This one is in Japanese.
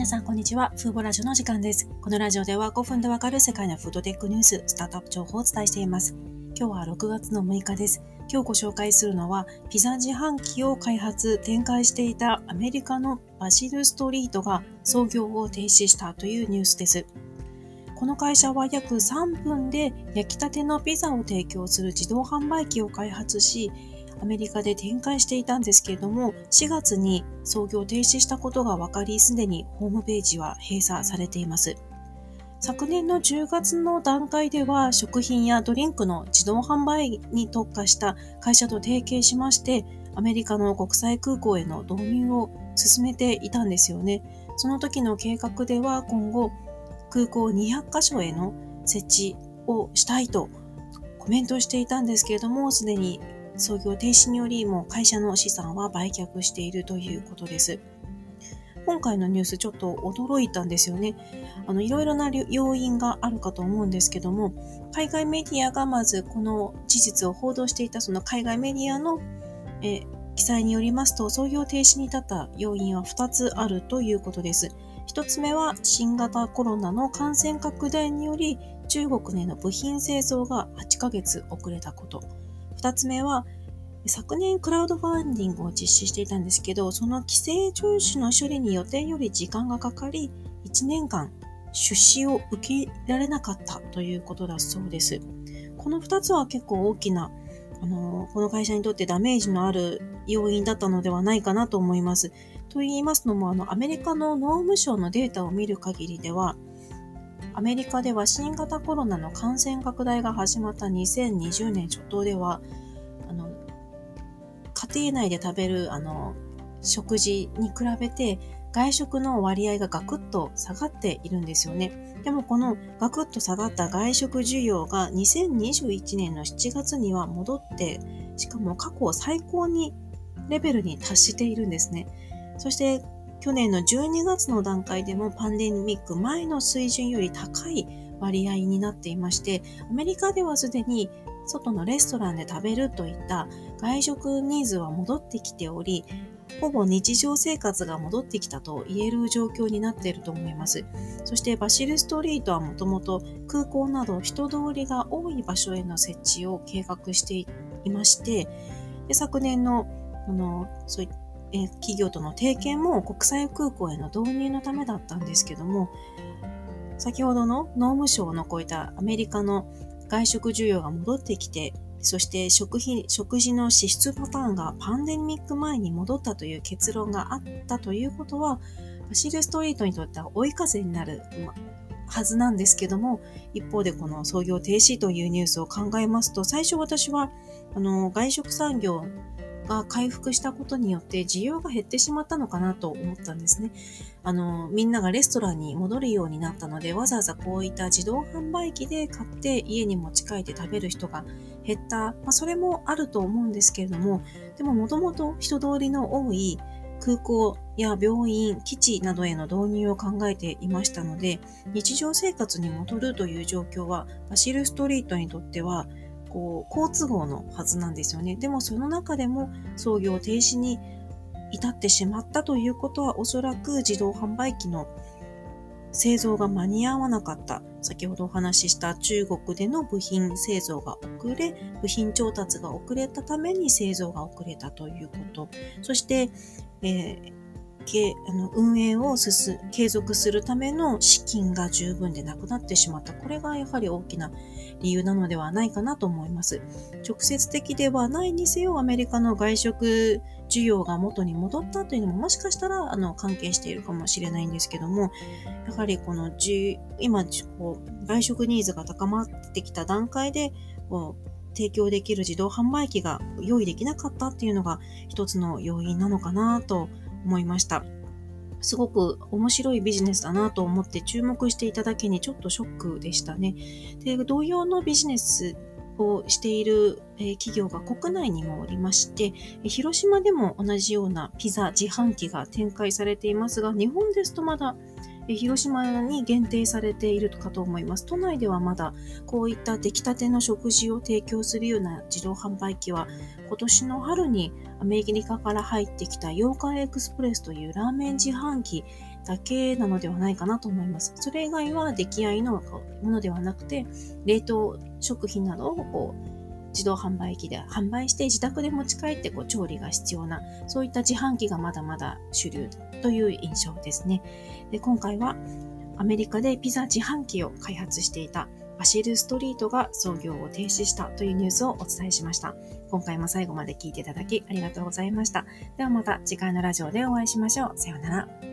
皆さん、こんにちは。フーボラジオの時間です。このラジオでは5分でわかる世界のフードテックニュース、スタートアップ情報をお伝えしています。今日は6月の6日です。今日ご紹介するのは、ピザ自販機を開発、展開していたアメリカのバシルストリートが創業を停止したというニュースです。この会社は約3分で焼きたてのピザを提供する自動販売機を開発し、アメリカで展開していたんですけれども、4月に操業停止したことが分かり、すでにホームページは閉鎖されています。昨年の10月の段階では食品やドリンクの自動販売に特化した会社と提携しまして、アメリカの国際空港への導入を進めていたんですよね。その時の計画では今後空港200カ所への設置をしたいとコメントしていたんですけれども、すでに操業停止によりも会社の資産は売却しているということです。今回のニュースちょっと驚いたんですよね。あの、いろいろな要因があるかと思うんですけども、海外メディアがまずこの事実を報道していたその海外メディアのえ記載によりますと、操業停止に至った要因は2つあるということです。1つ目は新型コロナの感染拡大により中国への部品製造が8ヶ月遅れたこと。2つ目は、昨年クラウドファンディングを実施していたんですけど、その規制聴取の処理に予定より時間がかかり、1年間出資を受けられなかったということだそうです。この2つは結構大きな、あの、この会社にとってダメージのある要因だったのではないかなと思います。と言いますのも、あの、アメリカの農務省のデータを見る限りでは、アメリカでは新型コロナの感染拡大が始まった2020年初頭では、あの、家庭内で食べる、あの、食事に比べて外食の割合がガクッと下がっているんですよね。でもこのガクッと下がった外食需要が2021年の7月には戻って、しかも過去最高にレベルに達しているんですね。そして去年の12月の段階でもパンデミック前の水準より高い割合になっていまして、アメリカではすでに外のレストランで食べるといった外食ニーズは戻ってきており、ほぼ日常生活が戻ってきたと言える状況になっていると思います。そしてバシルストリートはもともと空港など人通りが多い場所への設置を計画していまして、で昨年のあのそういったえ企業との提携も国際空港への導入のためだったんですけども、先ほどの農務省のこういたアメリカの外食需要が戻ってきて、そして食品、食事の支出パターンがパンデミック前に戻ったという結論があったということは、シルストリートにとっては追い風になる、はずなんですけども、一方でこの創業停止というニュースを考えますと、最初私は、あの、外食産業が回復したことによって需要が減ってしまったのかなと思ったんですね。あの、みんながレストランに戻るようになったので、わざわざこういった自動販売機で買って家に持ち帰って食べる人が減った。まあ、それもあると思うんですけれども、でももともと人通りの多い空港や病院、基地などへの導入を考えていましたので、日常生活に戻るという状況は、バシルストリートにとってはこう、好都合のはずなんですよね。でもその中でも創業停止に至ってしまったということはおそらく自動販売機の製造が間に合わなかった。先ほどお話しした中国での部品製造が遅れ、部品調達が遅れたために製造が遅れたということ。そして、えーあの運営を進継続するための資金が十分でなくなってしまった。これがやはり大きな理由なのではないかなと思います。直接的ではないにせよ、アメリカの外食需要が元に戻ったというのももしかしたらあの関係しているかもしれないんですけども、やはりこの今こう外食ニーズが高まってきた段階でこう提供できる自動販売機が用意できなかったっていうのが一つの要因なのかなと思いました。すごく面白いビジネスだなと思って注目していただけにちょっとショックでしたね。で、同様のビジネスをしている企業が国内にもおりまして、広島でも同じようなピザ自販機が展開されていますが、日本ですとまだ広島に限定されているかと思います。都内ではまだこういった出来たての食事を提供するような自動販売機は今年の春にアメリカから入ってきた洋館エクスプレスというラーメン自販機だけなのではないかなと思います。それ以外は出来合いのものではなくて、冷凍食品などをこう自動販売機で販売して自宅で持ち帰ってこう調理が必要な、そういった自販機がまだまだ主流という印象ですね。で今回はアメリカでピザ自販機を開発していたバシルストリートが創業を停止したというニュースをお伝えしました。今回も最後まで聞いていただきありがとうございました。ではまた次回のラジオでお会いしましょう。さようなら。